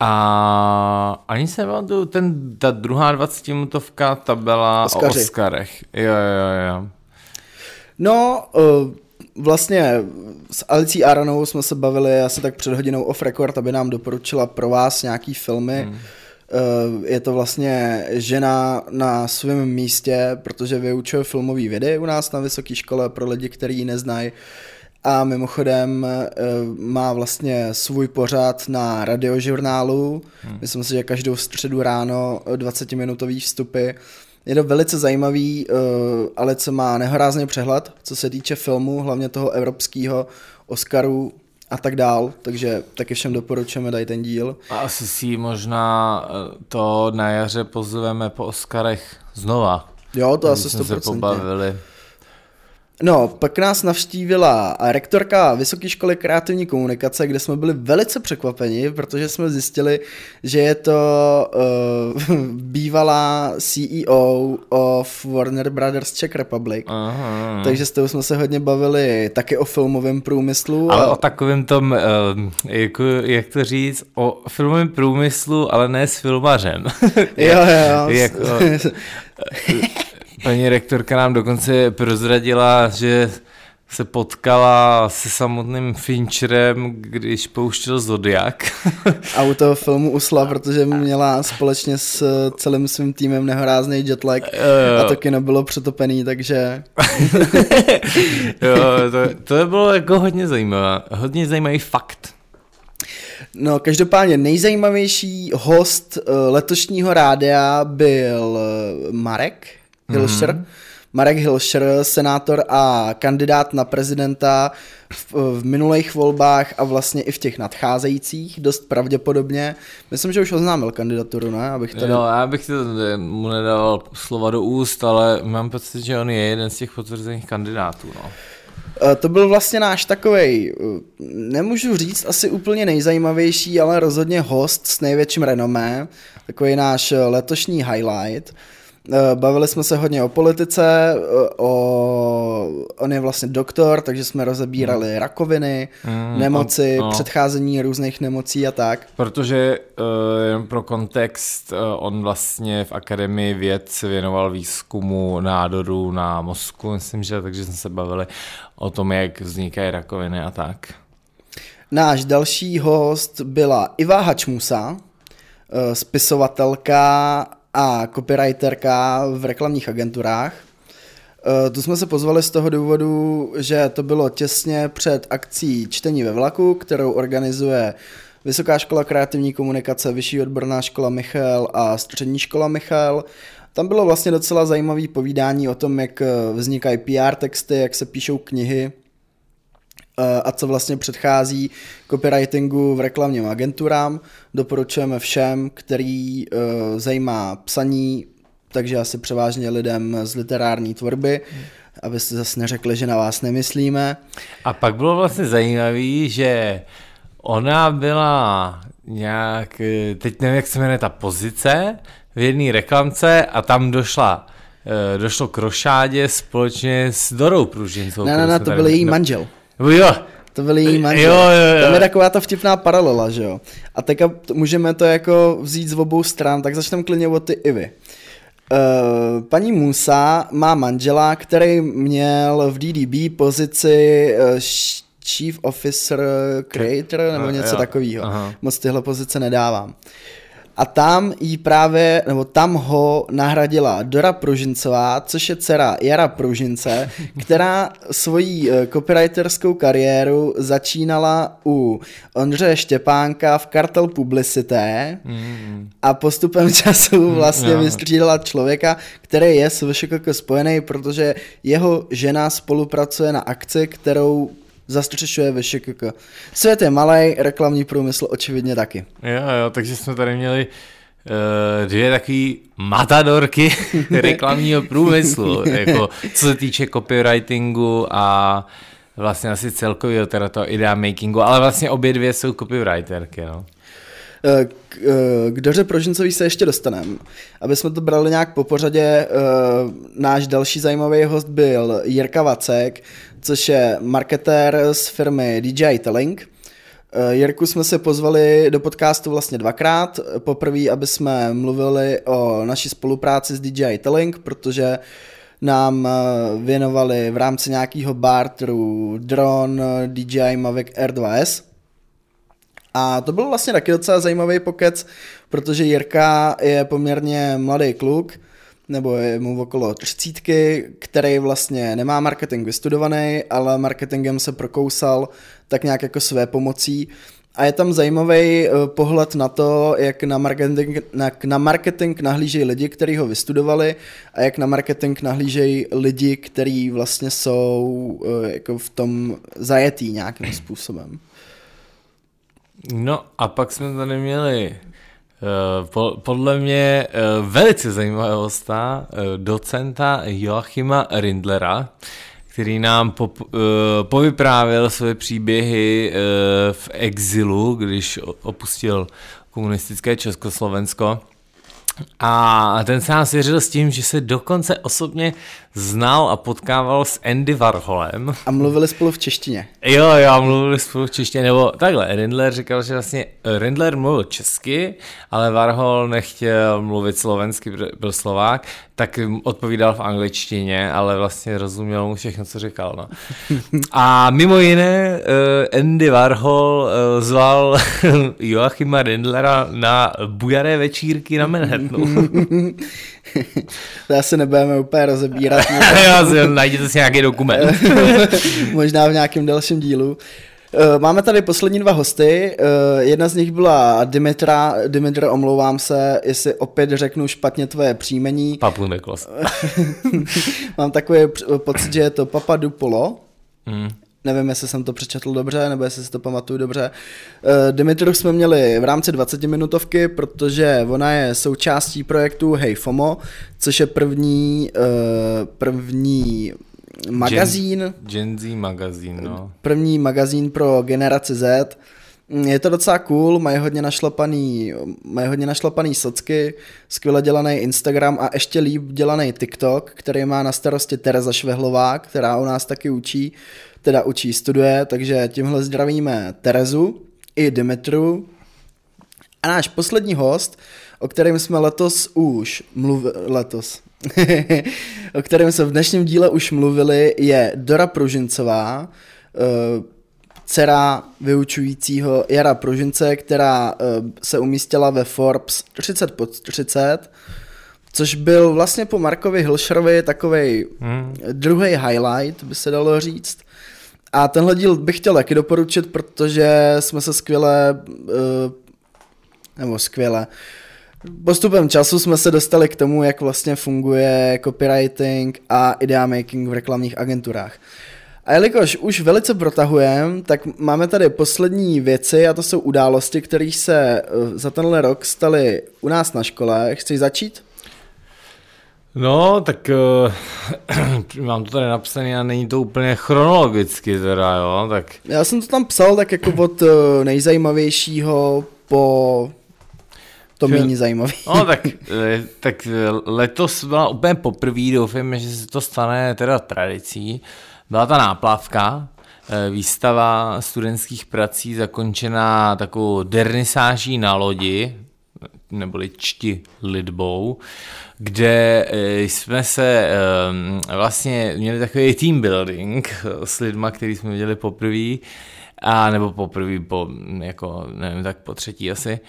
A ani se pamatuju, ten, ta druhá 20 minutovka, ta byla Oscaři. o Oscarech. Jo, jo, jo. No, uh, vlastně s Alicí Aronou jsme se bavili asi tak před hodinou off record, aby nám doporučila pro vás nějaký filmy. Hmm Eh, je to vlastně žena na svém místě, protože vyučuje filmový vědy u nás na vysoké škole pro lidi, kteří ji neznají. A mimochodem eh, má vlastně svůj pořad na radiožurnálu. Hmm. Myslím si, že každou středu ráno 20-minutový vstupy. Je to velice zajímavý, eh, ale co má nehorázně přehled, co se týče filmu, hlavně toho evropského Oscaru a tak dál, takže taky všem doporučujeme dát ten díl. A asi si možná eh, to na jaře pozveme po Oscarech znova. Jo, to asi 100%. se pobavili. No, pak nás navštívila rektorka Vysoké školy kreativní komunikace, kde jsme byli velice překvapeni, protože jsme zjistili, že je to uh, <laughs> bývalá CEO of Warner Brothers Czech Republic. Aha. Takže s tou jsme se hodně bavili taky o filmovém průmyslu. Ale a... o takovém tom, uh, jako, jak to říct, o filmovém průmyslu, ale ne s filmařem. jo, jo. <laughs> jako, <laughs> Paní rektorka nám dokonce prozradila, že se potkala se samotným Fincherem, když pouštěl Zodiak. A u toho filmu usla, protože měla společně s celým svým týmem nehorázný jetlag a to kino bylo přetopený, takže... <laughs> jo, to, to bylo jako hodně zajímavé, hodně zajímavý fakt. No, každopádně nejzajímavější host eh, letošního rádia byl eh, Marek, Hilšer. Mm-hmm. Marek Hilšer, senátor a kandidát na prezidenta v, v minulých volbách a vlastně i v těch nadcházejících, dost pravděpodobně. Myslím, že už oznámil kandidaturu, ne? Abych tady... No, já bych to mu nedával slova do úst, ale mám pocit, že on je jeden z těch potvrzených kandidátů, no. E, to byl vlastně náš takový, e, nemůžu říct asi úplně nejzajímavější, ale rozhodně host s největším renomé, takový náš letošní highlight. Eh, bavili jsme se hodně o politice, eh, o, on je vlastně doktor, takže jsme rozebírali mm. rakoviny, mm, nemoci, on, no. předcházení různých nemocí a tak. Protože uh, pro kontext, on vlastně v Akademii věd se věnoval výzkumu nádorů na mozku, myslím, že takže jsme se bavili o tom, jak vznikají rakoviny a tak. Náš další host byla Iva Hačmusa, spisovatelka a copywriterka v reklamních agenturách. Eh, tu jsme se pozvali z toho důvodu, že to bylo těsně před akcí Čtení ve vlaku, kterou organizuje Vysoká škola kreativní komunikace, Vyšší odborná škola Michal a Střední škola Michal. Tam bylo vlastně docela zajímavé povídání o tom, jak vznikají PR texty, jak se píšou knihy a co vlastně předchází copywritingu v reklamním agenturám. Doporučujeme všem, který uh, zajímá psaní, takže asi převážně lidem z literární tvorby, abyste zase neřekli, že na vás nemyslíme. A pak bylo vlastně zajímavé, že ona byla nějak, teď nevím, jak se jmenuje ta pozice, v jedné reklamce a tam došla došlo k rošádě společně s Dorou Pružincou. Ne, ne, ne, to byl její manžel. Jo. To byl její manžel. Jo, jo, jo. Tam je taková ta vtipná paralela, že jo. A teďka můžeme to jako vzít z obou stran, tak začneme klidně od ty Ivy. Uh, paní Musa má manžela, který měl v DDB pozici uh, Chief Officer Creator nebo něco takového. Moc tyhle pozice nedávám. Uh, a tam jí právě, nebo tam ho nahradila Dora Pružincová, což je dcera Jara Pružince, <laughs> která svoji eh, copywriterskou kariéru začínala u Ondřeje Štěpánka v Kartel Publicité mm. a postupem <laughs> času mm, vlastně vystřídala člověka, který je s VŠKK spojený, protože jeho žena spolupracuje na akci, kterou zastřešuje VŠKK. Svět je malý, reklamní průmysl očividně taky. Jo, jo, takže jsme tady měli uh, dvě takové matadorky <laughs> reklamního průmyslu, jako co se týče copywritingu a vlastně asi celkově teda to idea makingu, ale vlastně obě dvě jsou copywriterky, no. Eh, k, eh, k Doře Prožincový se ještě dostaneme. Aby jsme to brali nějak po pořadě, náš další zajímavý host byl Jirka Vacek, což je marketér z firmy DJI Telling. Eh, Jirku jsme se pozvali do podcastu vlastně dvakrát. Poprvé, aby jsme mluvili o naší spolupráci s DJI Telling, protože nám eh, věnovali v rámci nějakého barteru dron DJI Mavic R2S. A to byl vlastně taky docela zajímavý pokec, protože Jirka je poměrně mladý kluk, nebo je mu okolo třicítky, který vlastně nemá marketing vystudovaný, ale marketingem se prokousal tak nějak jako své pomocí. A je tam zajímavý eh, pohled na to, jak na marketing, jak na marketing nahlížejí lidi, kteří ho vystudovali a jak na marketing nahlížejí lidi, kteří vlastně jsou eh, jako v tom zajetý nějakým <clears throat> způsobem. No a pak jsme tady měli Eh, podle mě eh, velice zajímavého hosta, eh, docenta Joachima Rindlera, který nám uh, povyprávěl své příběhy v exilu, když opustil komunistické Československo. A ten se nám svěřil s tím, že se dokonce osobně znal a potkával s Andy Warholem. A mluvili spolu v češtině. Jo, jo, mluvili spolu v češtině, nebo takhle, Rindler říkal, že vlastně Rindler mluvil česky, ale Warhol nechtěl mluvit slovensky, byl Slovák, tak odpovídal v angličtině, ale vlastně rozuměl mu všechno, co říkal. No. <laughs> A mimo jiné uh, Andy Warhol uh, zval <laughs> Joachima Rindlera na bujaré večírky na Manhattanu. <laughs> <laughs> to asi nebudeme úplně rozebírat. <laughs> Najděte si nějaký dokument. <laughs> Možná v nějakém dalším dílu. Eh, máme tady poslední dva hosty. Eh, jedna z nich byla Dimitra. Dimitra, omlouvám se, jestli opět řeknu špatně tvoje příjmení. Papu. Mám takový pocit, že je to Papa Dupolo. Mm. Nevím, jestli jsem to přečetl dobře, nebo jestli si to pamatuju dobře. Uh, Dimitru jsme měli v rámci 20 minutovky, protože ona je součástí projektu Hey FOMO, což je první, uh, první magazín. Gen, Gen Z magazín, no. První magazín pro generaci Z. Je to docela cool, mají hodně našlapaný, mají hodně našlapaný socky, skvěle dělaný Instagram a ještě líp dělaný TikTok, který má na starosti Tereza Švehlová, která u nás taky učí, teda učí, studuje, takže tímhle zdravíme Terezu i Dimitru. A náš poslední host, o kterém jsme letos už mluvili, letos, <laughs> o kterém se v dnešním díle už mluvili, je Dora Pružincová, eh, dcera vyučujícího Jara Pružince, která eh, se umístila ve Forbes 30 pod 30, což byl vlastně po Markovi Hilšerovi takový hmm. druhý highlight, by se dalo říct. A tenhle díl bych chtěl taky doporučit, protože jsme se skvěle, eh, nebo skvěle, Postupem času jsme se dostali k tomu, jak vlastně funguje copywriting a idea making v reklamních agenturách. A jelikož už velice protahujeme, tak máme tady poslední věci a to jsou události, které se eh, za tenhle rok staly u nás na škole. Chceš začít? No, tak uh, <clears throat> mám to tady napsané a není to úplně chronologicky teda, jo, tak... Já jsem to tam psal tak jako od uh, nejzajímavějšího po to méně zajímavý. No, tak, tak letos byla úplně poprvé, doufám, že se to stane teda tradicí. Byla ta náplavka, eh, výstava studentských prací zakončená takovou dernisáží na lodi, neboli čti lidbou, kde eh, jsme se eh, vlastně měli takový team building s lidma, který jsme viděli poprvé, a nebo poprvé po, jako, nevím, tak po třetí asi.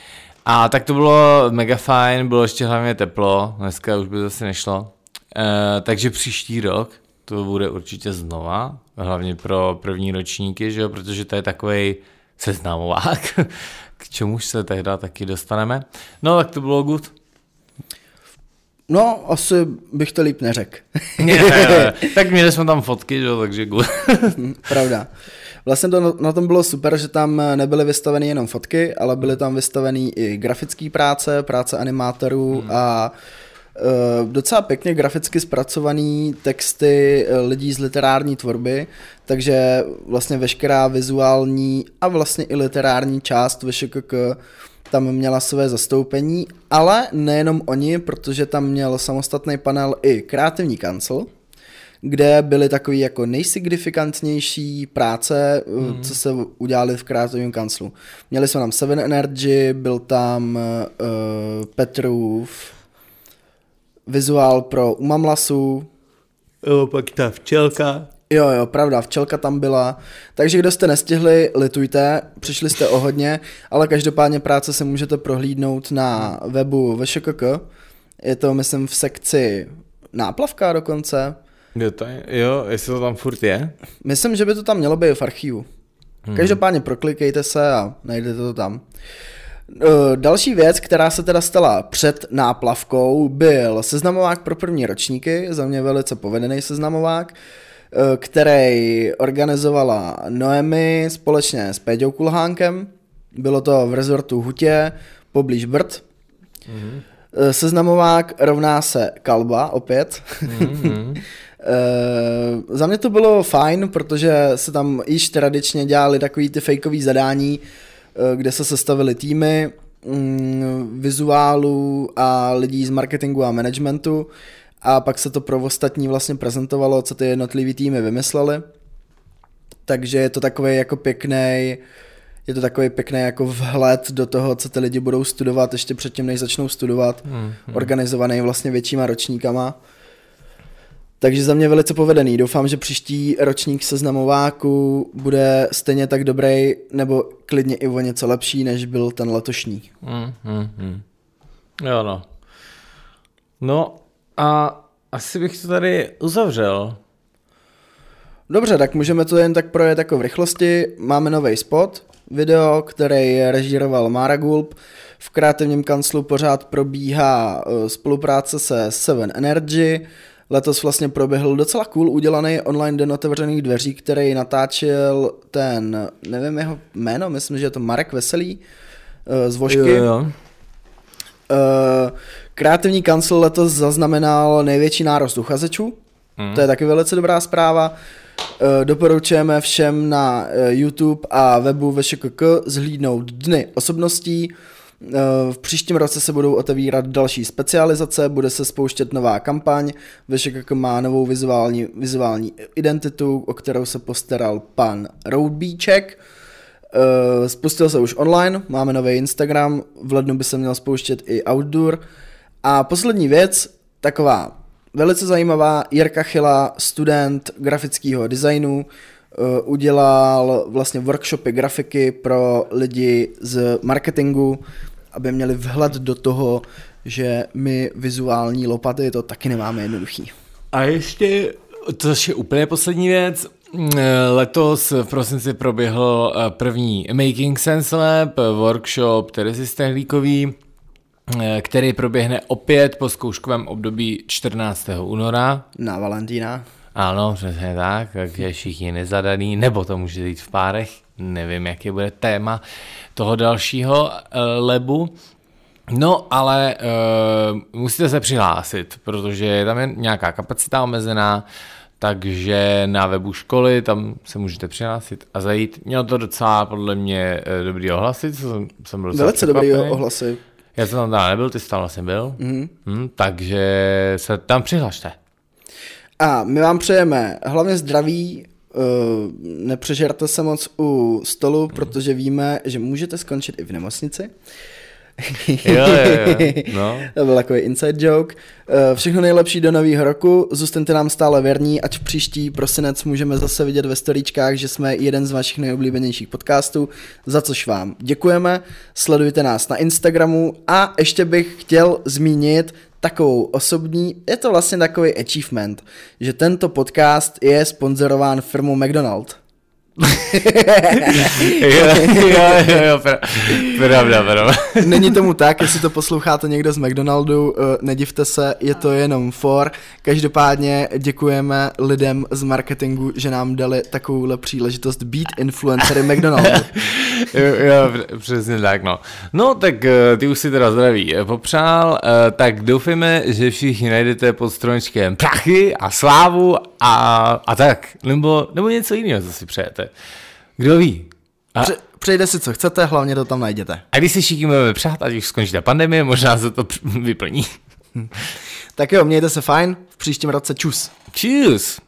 A tak to bylo mega fajn, bylo ještě hlavně teplo, dneska už by to asi nešlo. E, takže příští rok to bude určitě znova, hlavně pro první ročníky, že jo, protože to je takový seznamovák, <laughs> k čemuž se tehdy taky dostaneme. No tak to bylo good. No, asi bych to líp neřekl. <laughs> <laughs> tak měli jsme tam fotky, že? takže good. Pravda. Vlastně to na tom bylo super, že tam nebyly vystaveny jenom fotky, ale byly tam vystaveny i grafické práce, práce animátorů hmm. a Uh, docela pěkně graficky zpracovaný texty uh, lidí z literární tvorby, takže vlastně veškerá vizuální a vlastně i literární část VŠKK tam měla své zastoupení, ale nejenom oni, protože tam měl samostatný panel i kreativní kancel, kde byly takové jako nejsignifikantnější práce, mm. co se udělali v kreativním kanclu. Měli jsme tam Seven Energy, byl tam uh, Petrův vizuál pro Umamlasu. Jo, pak ta včelka. Jo, jo, pravda, včelka tam byla. Takže kdo jste nestihli, litujte, přišli jste o hodně, ale každopádně práce se můžete prohlídnout na webu VŠKK. Je to, myslím, v sekci náplavka dokonce. Jo, to je, jo, jestli to tam furt je? Myslím, že by to tam mělo být v archivu. Hmm. Každopádně proklikejte se a najdete to tam. Další věc, která se teda stala před náplavkou, byl seznamovák pro první ročníky, za mě velice povedený seznamovák, který organizovala Noemi společně s Péďou Kulhánkem. Bylo to v rezortu Hutě, poblíž Brd. Mm-hmm. Seznamovák rovná se kalba opět. Mm-hmm. Uh, <laughs> za mě to bylo fajn, protože se tam již tradičně dělali takový ty fakeový zadání, uh, kde se sestavili týmy, um, vizuálů a lidí z marketingu a managementu a pak se to pro ostatní vlastně prezentovalo, co ty jednotlivý týmy vymysleli. Takže je to takový jako pěkný, je to takový pěkný jako vhled do toho, co ty lidi budou studovat ještě předtím, než začnou studovat, hmm, hmm. organizovaný vlastně většíma ročníkama. Takže za mě velice povedený. Doufám, že příští ročník seznamováku bude stejně tak dobrý, nebo klidně i o něco lepší, než byl ten letošní. Hmm, hmm, hmm. Jo no. No a asi bych to tady uzavřel. Dobře, tak můžeme to jen tak projet jako v rychlosti. Máme nový spot, video, který režíroval Mara Gulp. V kreativním kanclu pořád probíhá eh, spolupráce se Seven Energy. Letos vlastně proběhl docela cool udělaný online den otevřených dveří, který natáčel ten, nevím jeho jméno, myslím, že je to Marek Veselý eh, z Vošky. Jo, jo. Uh, kreativní kancel letos zaznamenal největší nárost uchazečů, mm. to je taky velice dobrá zpráva. Uh, doporučujeme všem na YouTube a webu VŠKK zhlídnout dny osobností. Uh, v příštím roce se budou otevírat další specializace, bude se spouštět nová kampaň, VŠKK má novou vizuální, vizuální identitu, o kterou se postaral pan Roadbíček. Uh, spustil se už online, máme nový Instagram, v lednu by se měl spouštět i outdoor. A poslední věc, taková velice zajímavá, Jirka Chyla, student grafického designu, uh, udělal vlastně workshopy grafiky pro lidi z marketingu, aby měli vhled do toho, že my vizuální lopaty to taky nemáme jednoduchý. A ještě, to je úplně poslední věc, Eh, letos v prosinci proběhl eh, první Making Sense Lab, workshop Terezy Stehlíkový, eh, který proběhne opět po zkouškovém období 14. února. Na Valentína. Ano, přesně tak, takže všichni nezadaný, nebo to může jít v párech, nevím, jaký bude téma toho dalšího uh, lebu. No, ale uh, musíte se přihlásit, protože tam je nějaká kapacita omezená, takže na webu školy, tam se můžete přihlásit a zajít. Mělo to docela podle mě eh, dobrý ohlasy, co jsem, jsem byl Velice dobrý ohlasy. Já jsem tam teda nebyl, ty tam vlastně byl. Mm-hmm. Hmm, takže se tam přihlašte. A my vám přejeme hlavně zdraví, uh, nepřežerte se moc u stolu, mm. protože víme, že můžete skončit i v nemocnici jo, jo, jo. <laughs> No. to byl takový inside joke. Eh, všechno nejlepší do nového roku, zůstaňte nám stále věrní, ať v příští prosinec můžeme zase vidět ve storíčkách, že jsme jeden z vašich nejoblíbenějších podcastů, za což vám děkujeme. Sledujte nás na Instagramu a ještě bych chtěl zmínit takovou osobní, je to vlastně takový achievement, že tento podcast je sponzorován firmou McDonald jo, jo, jo, jo, pravda, pravda. Není tomu tak, jestli to posloucháte někdo z McDonaldu, eh, nedivte se, je to jenom for. Každopádně děkujeme lidem z marketingu, že nám dali takovouhle příležitost být influencery McDonaldu. <laughs> jo, jo, přesně tak, no. No, tak eh, ty už si teda zdraví eh, popřál, tak doufejme, že všichni najdete pod stromečkem prachy a slávu a, a tak, nebo, nebo něco jiného, co si přejete. Kdo ví? A... Pře- přejde si, co chcete, hlavně to tam najděte. A když si všichni budeme přát, ať už skončí ta pandemie, možná se to vyplní. tak jo, mějte se fajn, v příštím roce čus. Čus.